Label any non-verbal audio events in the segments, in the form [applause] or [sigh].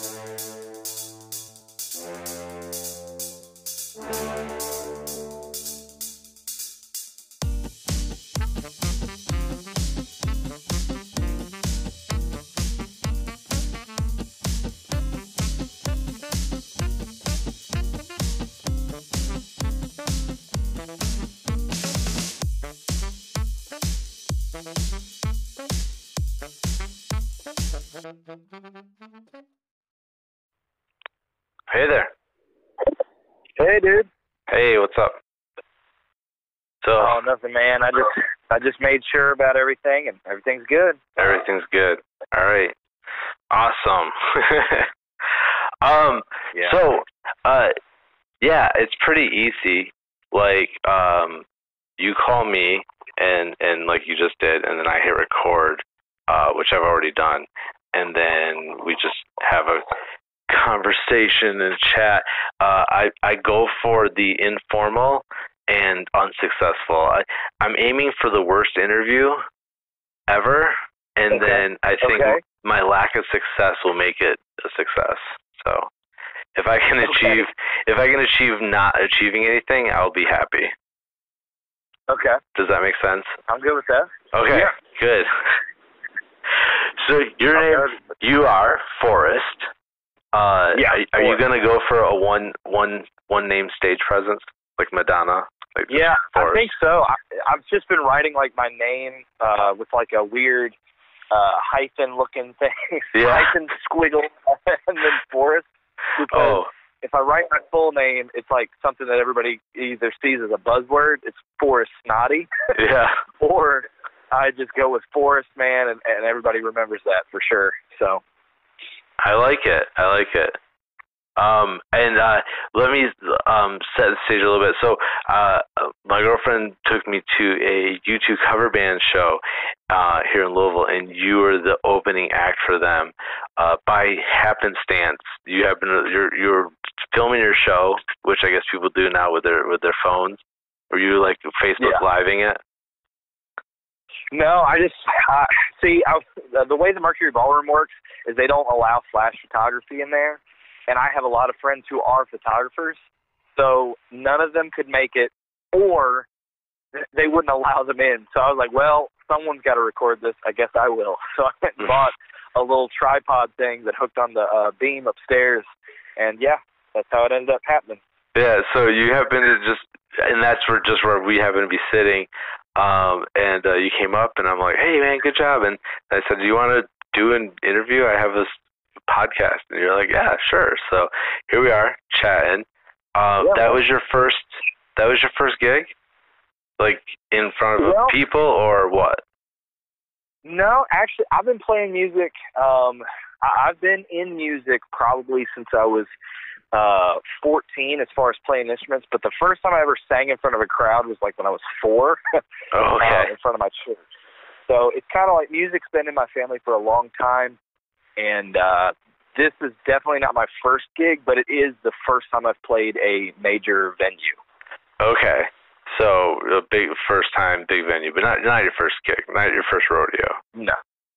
Hey Hey, dude. Hey, what's up? So Oh, nothing, man. I just I just made sure about everything, and everything's good. everything's good. All right. Awesome. [laughs] um Yeah. so uh yeah, it's pretty easy. Like um you call me and and like you just did and then I hit record uh which I've already done and then we just have a conversation and chat. Uh I I go for the informal and unsuccessful. I I'm aiming for the worst interview ever and Okay. then I think Okay. my lack of success will make it a success. So if I can Okay. achieve if I can achieve not achieving anything, I'll be happy. Okay, Does that make sense? I'm good with that. Okay. Yeah. Good. [laughs] so your I'm name you are Forrest. Uh Yeah, are, are you gonna go for a one one one name stage presence? Like Madonna? Like Yeah, I think so. I, I've just been writing like my name uh with like a weird uh hyphen looking thing, [laughs] Yeah. hyphen squiggle, [laughs] and then Forrest. Because Oh. if I write my full name, it's like something that everybody either sees as a buzzword. It's Forrest Snotty. [laughs] Yeah. or I just go with Forest Man, and, and everybody remembers that for sure. So I like it. I like it. Um, and uh, let me um, set the stage a little bit. So, uh, my girlfriend took me to a YouTube cover band show uh, here in Louisville, and you were the opening act for them. Uh, by happenstance, you happen to, you're you're filming your show, which I guess people do now with their with their phones. Were you like Facebook Yeah. living it? No, I just uh, see I, the- the way the Mercury Ballroom works is they don't allow flash photography in there, and I have a lot of friends who are photographers, so none of them could make it, or they wouldn't allow them in. So I was like, well, someone's got to record this. I guess I will. [laughs] So I went and bought a little tripod thing that hooked on the uh, beam upstairs, and yeah, that's how it ended up happening. Yeah, so you happen to just, and that's where just where we happen to be sitting. Um, and uh, you came up, and I'm like, "Hey, man, good job!" And I said, "Do you want to do an interview? I have this podcast." And you're like, "Yeah, sure." So here we are chatting. Uh, Yeah, that was your first. That was your first gig, like in front of Well- people, or what? No, actually, I've been playing music. Um, I've been in music probably since I was uh 14 as far as playing instruments. But the first time I ever sang in front of a crowd was like when I was four, [laughs] okay. uh, in front of my church. So it's kind of like music's been in my family for a long time, and uh, this is definitely not my first gig, but it is the first time I've played a major venue. Okay. So a big first time, big venue, but not not your first gig, not your first rodeo. No,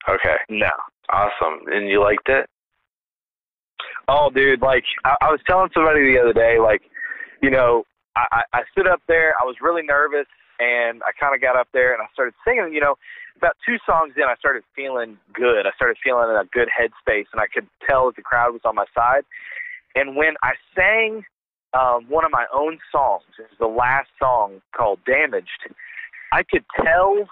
Okay. no. Awesome. And you liked it? Oh, dude, like I, I was telling somebody the other day, like, you know, I, I stood up there, I was really nervous, and I kind of got up there and I started singing. You know, about two songs in, I started feeling good. I started feeling in a good headspace, and I could tell that the crowd was on my side. And when I sang um, one of my own songs, it was the last song called "Damaged," I could tell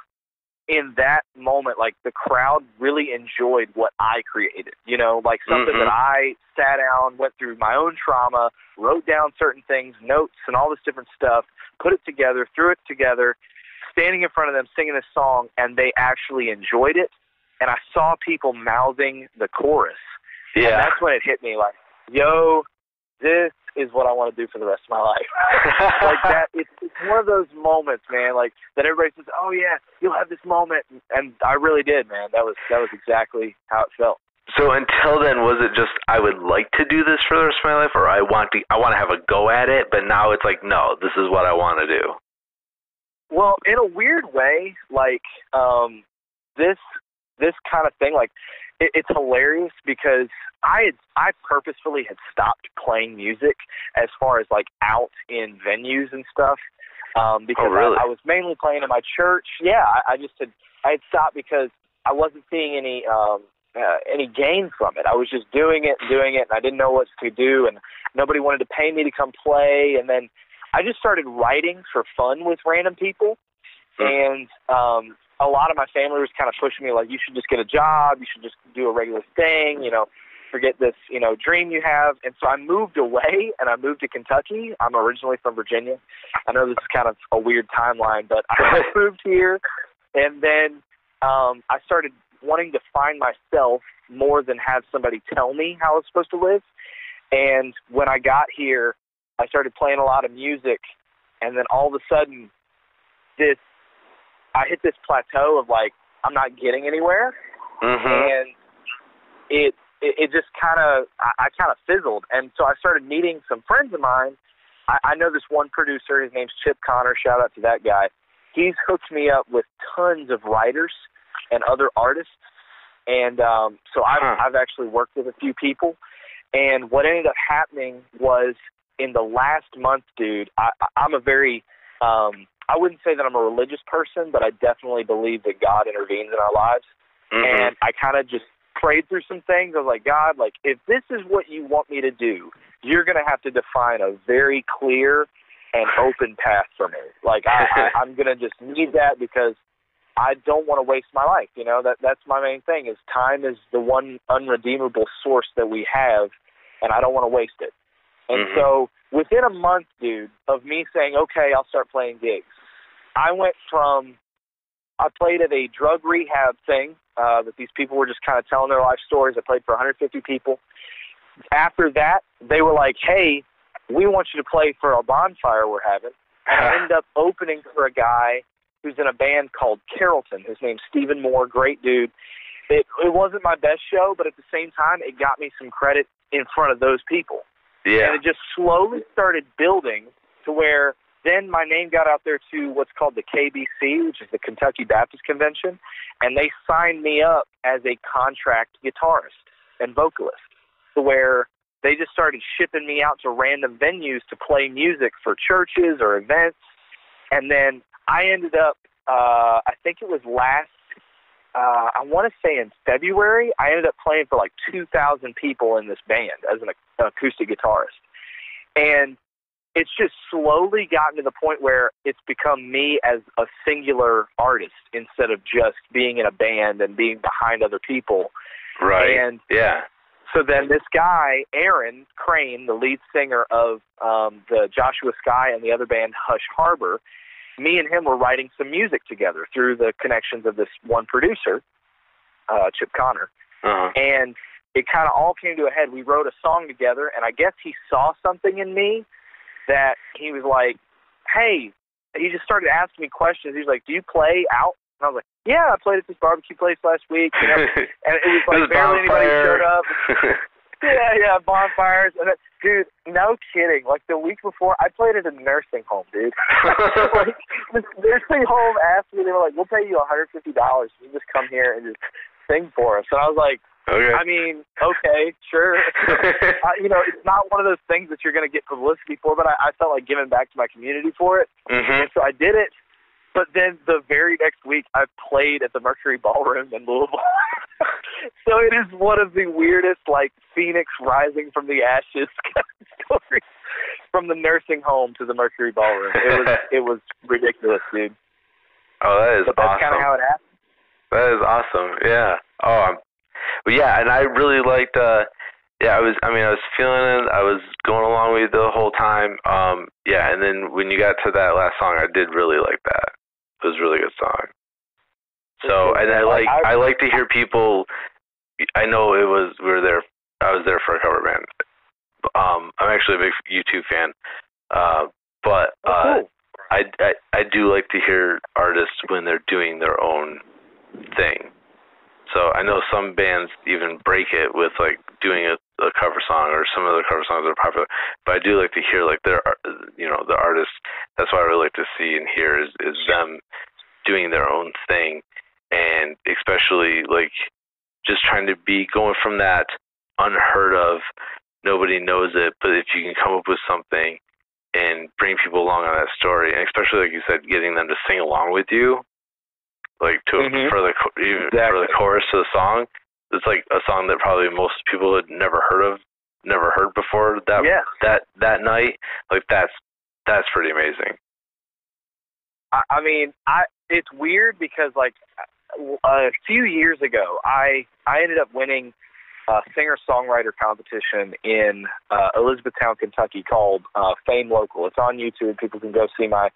in that moment, like the crowd really enjoyed what I created. You know, like something Mhm. that I sat down, went through my own trauma, wrote down certain things, notes, and all this different stuff, put it together, threw it together, standing in front of them singing this song, and they actually enjoyed it. And I saw people mouthing the chorus. And Yeah. that's when it hit me like, yo, this is what I want to do for the rest of my life. [laughs] like that it's it's one of those moments, man, like that everybody says, Oh yeah, you'll have this moment and I really did, man. That was that was exactly how it felt. So until then, was it just I would like to do this for the rest of my life, or I want to I want to have a go at it, but now it's like no, this is what I want to do. Well, in a weird way, like um this this kind of thing, like it, it's hilarious because I had I purposefully had stopped playing music as far as like out in venues and stuff. Um, because oh, really? I, I was mainly playing in my church. Yeah, I, I just had I had stopped because I wasn't seeing any um uh, any gain from it. I was just doing it and doing it and I didn't know what to do and nobody wanted to pay me to come play and then I just started writing for fun with random people Hmm. and um a lot of my family was kind of pushing me like you should just get a job, you should just do a regular thing, you know, forget this, you know, dream you have. And so I moved away and I moved to Kentucky. I'm originally from Virginia. I know this is kind of a weird timeline, but I [laughs] moved here and then um I started wanting to find myself more than have somebody tell me how I was supposed to live. And when I got here, I started playing a lot of music and then all of a sudden this I hit this plateau of like I'm not getting anywhere, Mhm. and it it, it just kind of I, I kind of fizzled, and so I started meeting some friends of mine. I, I know this one producer. His name's Chip Connor. Shout out to that guy. He's hooked me up with tons of writers and other artists, and um, so I've Huh. I've actually worked with a few people. And what ended up happening was in the last month, dude. I- I'm a very um, I wouldn't say that I'm a religious person, but I definitely believe that God intervenes in our lives. Mhm. And I kind of just prayed through some things. I was like, God, like if this is what you want me to do, you're going to have to define a very clear and open path for me. Like I, I, [laughs] I'm going to just need that because I don't want to waste my life. You know that that's my main thing. Is time is the one unredeemable source that we have, and I don't want to waste it. And Mhm. so within a month, dude, of me saying, okay, I'll start playing gigs, I went from I played at a drug rehab thing uh, that these people were just kind of telling their life stories. I played for 150 people. After that, they were like, "Hey, we want you to play for a bonfire we're having." And I ended up opening for a guy who's in a band called Carrollton. His name's Stephen Moore, great dude. It it wasn't my best show, but at the same time, it got me some credit in front of those people. yeah. And it just slowly started building to where then my name got out there to what's called the KBC, which is the Kentucky Baptist Convention, and they signed me up as a contract guitarist and vocalist to where they just started shipping me out to random venues to play music for churches or events. And then I ended up, uh, I think it was last, uh, I want to say in February, I ended up playing for like 2,000 people in this band as an ac- acoustic guitarist. And it's just slowly gotten to the point where it's become me as a singular artist instead of just being in a band and being behind other people. right. And yeah. so then this guy, Aaron Crane, the lead singer of um, the Joshua Sky and the other band Hush Harbor, me and him were writing some music together through the connections of this one producer, uh, Chip Connor. Uh-huh. And it kind of all came to a head. We wrote a song together, and I guess he saw something in me that he was like, hey, he just started asking me questions. He was like, do you play out? And I was like, yeah, I played at this barbecue place last week. You [laughs] know? and it was like This barely anybody showed up. [laughs] Yeah, yeah, bonfires. And then, dude, no kidding. Like the week before, I played at a nursing home, dude. [laughs] like this nursing home asked me, they were like, "We'll pay you $150. You just come here and just sing for us." And I was like, okay. "I mean, okay, sure." [laughs] uh, you know, it's not one of those things that you're going to get publicity for, but I, I felt like giving back to my community for it, mhm. and so I did it. But then the very next week, I played at the Mercury Ballroom in Louisville. [laughs] so it is one of the weirdest, like phoenix rising from the ashes [laughs] kind of stories. From the nursing home to the Mercury Ballroom, it was it was ridiculous, dude. Oh, that is But that's awesome. kind of how it happened. That is awesome. Yeah. Oh, I'm, but yeah, and I really liked. uh Yeah, I was. I mean, I was feeling it. I was going along with it the whole time. Um. Yeah, and then when you got to that last song, I did really like that. It was a really good song. So, and I like. I like to hear people. I know it was. We were there. I was there for a cover band. Um. I'm actually a big U2 fan. Uh. But Oh, uh. I, I I do like to hear artists when they're doing their own thing. So I know some bands even break it with like doing a, a cover song or some of the cover songs that are popular. But I do like to hear like their you know the artists. That's what I really like to see and hear is is them doing their own thing. and especially like just trying to be going from that unheard of, nobody knows it, but if you can come up with something and bring people along on that story, and especially like you said, getting them to sing along with you, like to Mhm. for the even for the chorus of the song. It's like a song that probably most people had never heard of, never heard before. That yeah. that that night, like that's that's pretty amazing. I, I mean, I it's weird because like a few years ago, I I ended up winning a singer songwriter competition in uh, Elizabethtown, Kentucky, called uh, Fame Local. It's on YouTube. People can go see my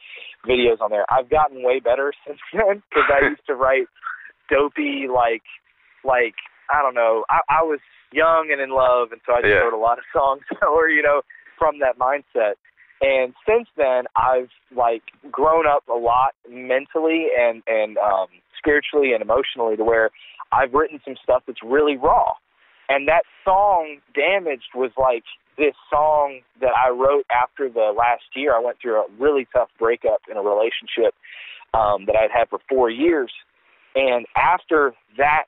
videos on there. I've gotten way better [laughs] since then because I used to write dopey like like I don't know. I, I was young and in love, and so I just Yeah. wrote a lot of songs, [laughs] or you know, from that mindset. And since then, I've like grown up a lot mentally and and um, spiritually and emotionally to where I've written some stuff that's really raw. And that song "Damaged" was like this song that I wrote after the last year. I went through a really tough breakup in a relationship um, that I'd had for four years, and after that,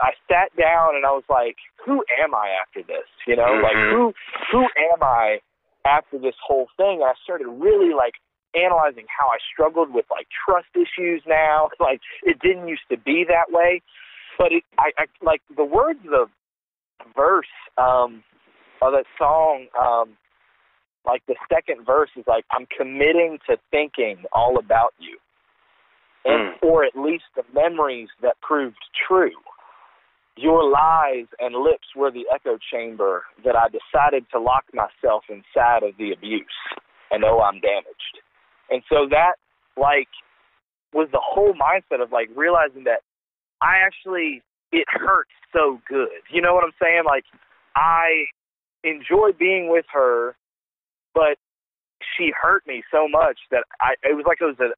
I sat down and I was like, "Who am I after this?" You know, like Mhm. who who am I after this whole thing? And I started really like analyzing how I struggled with like trust issues now. [laughs] Like it didn't used to be that way, but it I, I like the words of the verse um of that song um like the second verse is like I'm committing to thinking all about you. And Mm. or at least the memories that proved true. Your lies and lips were the echo chamber that I decided to lock myself inside of the abuse and oh I'm damaged. And so that like was the whole mindset of like realizing that I actually it hurts so good. You know what I'm saying? Like I enjoy being with her, but she hurt me so much that I it was like it was a,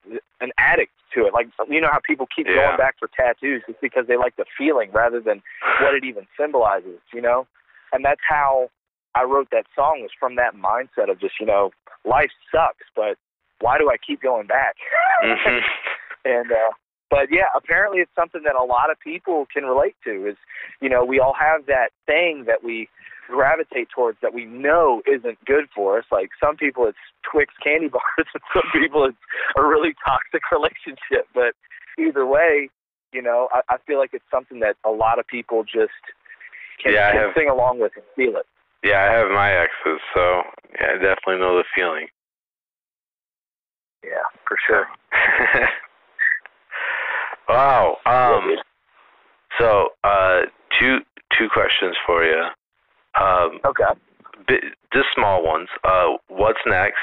an addict to it. Like you know how people keep Yeah. going back for tattoos just because they like the feeling rather than what it even symbolizes, you know? And that's how I wrote that song was from that mindset of just, you know, life sucks, but why do I keep going back? Mhm. [laughs] and uh but yeah, apparently it's something that a lot of people can relate to is, you know, we all have that thing that we gravitate towards that we know isn't good for us. Like some people it's Twix candy [laughs] bars and some people it's a really toxic [laughs] relationship. But either way, you know, I, I feel like it's something that a lot of people just can, Yeah, can have- sing along with and feel it. Yeah, I have my exes, so yeah, I definitely know the feeling. Yeah, for sure. [laughs] wow. Um. So, uh, two two questions for you. Um, okay. bi- just small ones. Uh, what's next?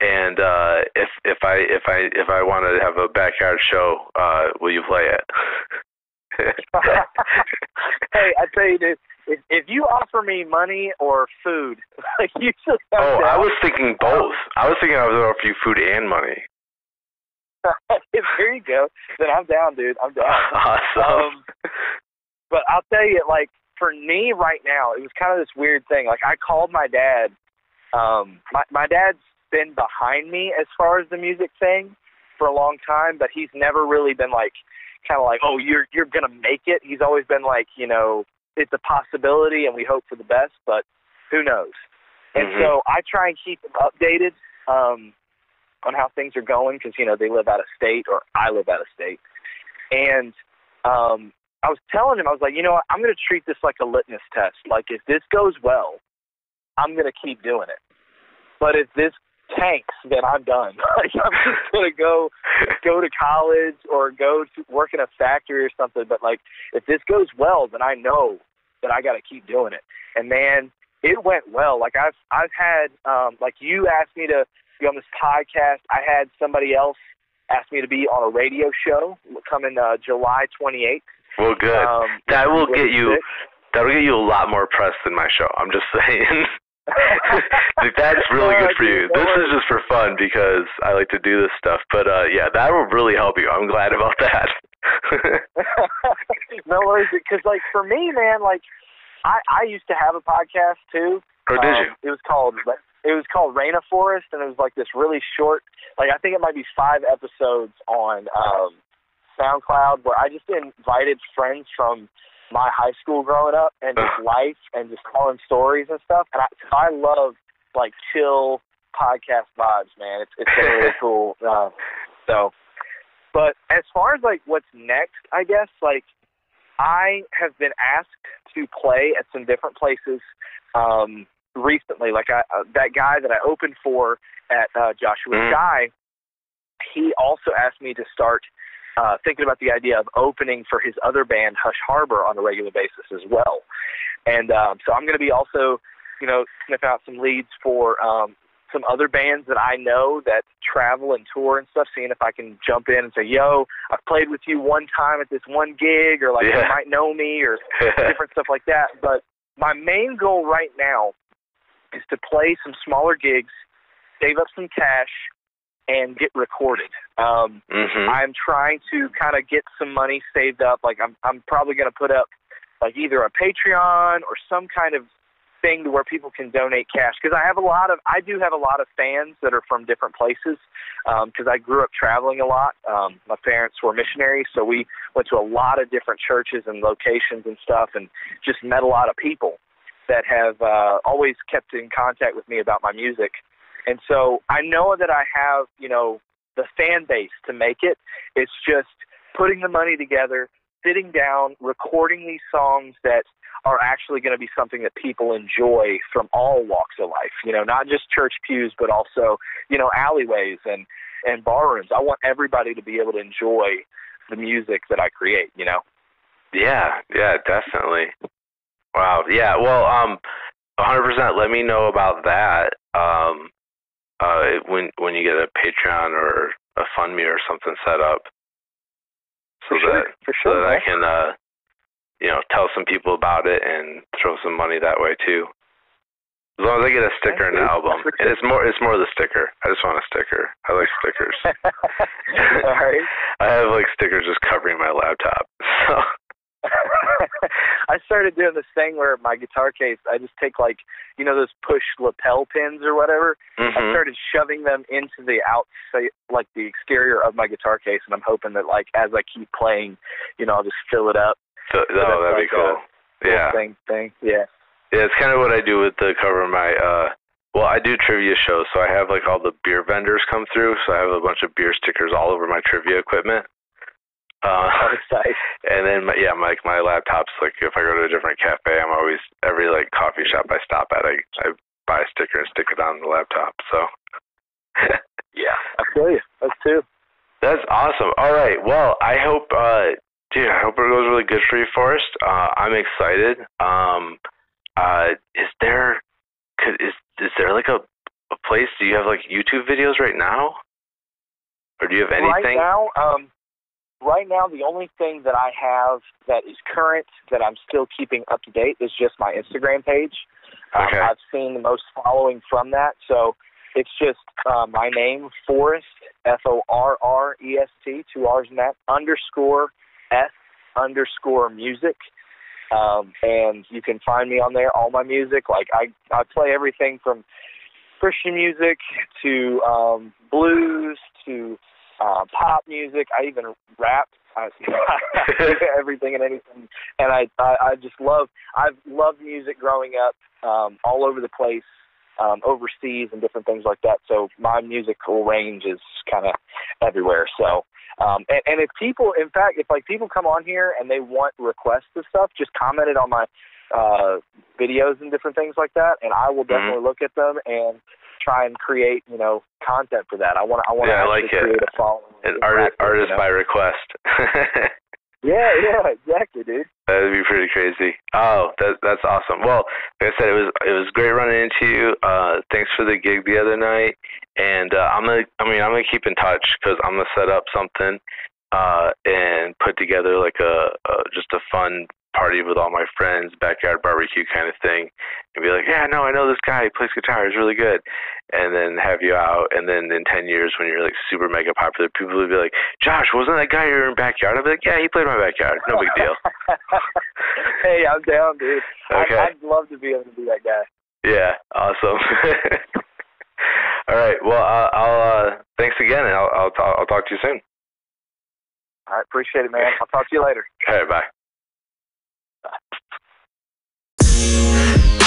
And uh, if if I if I if I want to have a backyard show, uh, will you play it? [laughs] hey, I tell you, dude, if, if you offer me money or food, like usually I'm oh, I was thinking both. I was thinking I was offer you food and money. [laughs] there you go. Then I'm down, dude. I'm down. [laughs] awesome. Um, but I'll tell you, like for me right now, it was kind of this weird thing. Like I called my dad. Um, my my dad's been behind me as far as the music thing for a long time, but he's never really been like kind of like, oh, you're you're gonna make it. He's always been like, you know, it's a possibility, and we hope for the best, but who knows? And Mhm. so I try and keep him updated um, on how things are going because you know they live out of state or I live out of state, and um, I was telling him I was like, you know what, I'm going to treat this like a litmus test. Like if this goes well, I'm going to keep doing it. But if this tanks, then I'm done. [laughs] like I'm just going to go go to college or go to work in a factory or something. But like if this goes well, then I know that I got to keep doing it. And man, it went well. Like I've I've had um, like you asked me to be on this podcast. I had somebody else ask me to be on a radio show coming uh, July 28th. well, good. Um, that will get you. That'll get you a lot more press than my show. I'm just [laughs] saying. [laughs] That's really Oh, good for you. This is just for fun because I like to do this stuff. But uh yeah, that will really help you. I'm glad about that. [laughs] no worries, because like for me, man, like I I used to have a podcast too. or did Um, you? It was called it was called Raina Forest, and it was like this really short. Like I think it might be five episodes on um, SoundCloud where I just invited friends from my high school growing up and just [sighs] life and just telling stories and stuff. And I I love like chill podcast vibes, man. It's it's been really [laughs] cool. Uh, so, but as far as like what's next, I guess like I have been asked to play at some different places um, recently. Like I, uh, that guy that I opened for at uh, Joshua Mhm. Sky, he also asked me to start uh, thinking about the idea of opening for his other band, Hush Harbor, on a regular basis as well. And um, so I'm going to be also, you know, sniff out some leads for um, some other bands that I know that travel and tour and stuff, seeing if I can jump in and say, "Yo, I've played with you one time at this one gig," or like Yeah. you might know me, or [laughs] different stuff like that. But my main goal right now is to play some smaller gigs, save up some cash, and get recorded. Um, mhm. I'm trying to kind of get some money saved up. Like I'm, I'm probably going to put up like either a Patreon or some kind of thing to where people can donate cash because I have a lot of I do have a lot of fans that are from different places because I grew up traveling a lot. Um, my parents were missionaries, so we went to a lot of different churches and locations and stuff, and just met a lot of people that have uh, always kept in contact with me about my music. And so I know that I have you know the fan base to make it. It's just putting the money together, sitting down, recording these songs that are actually going to be something that people enjoy from all walks of life. You know, not just church pews, but also you know alleyways and and bar rooms. I want everybody to be able to enjoy the music that I create. You know. Yeah, yeah, definitely. Wow. Yeah. Well, um, 100%. Let me know about that. Um, uh, when when you get a Patreon or a Fund Me or something set up, so For sure, that for so sure. that I can uh, you know, tell some people about it and throw some money that way too. As long as I get a sticker and an album, and it's more it's more the sticker. I just want a sticker. I like stickers. [laughs] All right. [laughs] I have like stickers just covering my laptop. [laughs] So [laughs] I started doing this thing where my guitar case, I just take like, you know, those push lapel pins or whatever. I mhm. started shoving them into the outside, like the exterior of my guitar case, and I'm hoping that like as I keep playing, you know, I'll just fill it up. so, oh, that'd be cool. Yeah. Thing, thing. Yeah. Yeah, it's kind of what I do with the cover of my. uh Well, I do trivia shows, so I have like all the beer vendors come through. So I have a bunch of beer stickers all over my trivia equipment. Uh, [laughs] nice. and then my, yeah, my my laptops. Like if I go to a different cafe, I'm always every like coffee shop I stop at, I I buy a sticker and stick it on the laptop. So [laughs] Yeah. I feel you. Us too. that's awesome. All right, well, I hope, uh dude, I hope it goes really good for you, Forrest. Uh, I'm excited. Um, uh, is there could is is there like a a place? Do you have like YouTube videos right now, or do you have anything? Right now, um, right now, the only thing that I have that is current that I'm still keeping up to date is just my Instagram page. Um, I've seen the most following from that, so it's just uh, my name, Forrest, F O R R E S T, two R's in that underscore S underscore music. Um, and you can find me on there. All my music, like I, I play everything from Christian music to um, blues to uh, pop music. I even rap. [laughs] I, everything and anything, and I, I I just love. I've loved music growing up, um, all over the place, um, overseas and different things like that. So my musical range is kind of everywhere. So, um, and, and if people, in fact, if like people come on here and they want requests of stuff, just comment it on my uh, videos and different things like that, and I will definitely look at them and try and create, you know, content for that. I want I want to Yeah, actually like it. create a following. An artist, artist you know? by request. [laughs] Yeah, yeah, exactly, dude. That'd be pretty crazy. Oh, that that's awesome. Well, like I said, it was it was great running into you. Uh, thanks for the gig the other night, and uh, I'm gonna I mean I'm gonna keep in touch because I'm gonna set up something uh, and put together like a, a just a fun party with all my friends, backyard barbecue kind of thing, and be like, yeah, no, I know this guy. He plays guitar. He's really good. And then have you out, and then in ten years when you're like super mega popular, people will be like, Josh, wasn't that guy you were in backyard? I'll be like, yeah, he played my backyard. No big deal. [laughs] hey, I'm down, dude. Okay. I'd, I'd love to be able to be that guy. Yeah, awesome. [laughs] All right. Well, uh, I'll uh, thanks again, and I'll I'll, talk, I'll talk to you soon. All right, appreciate it, man. I'll talk to you later. All right. Bye.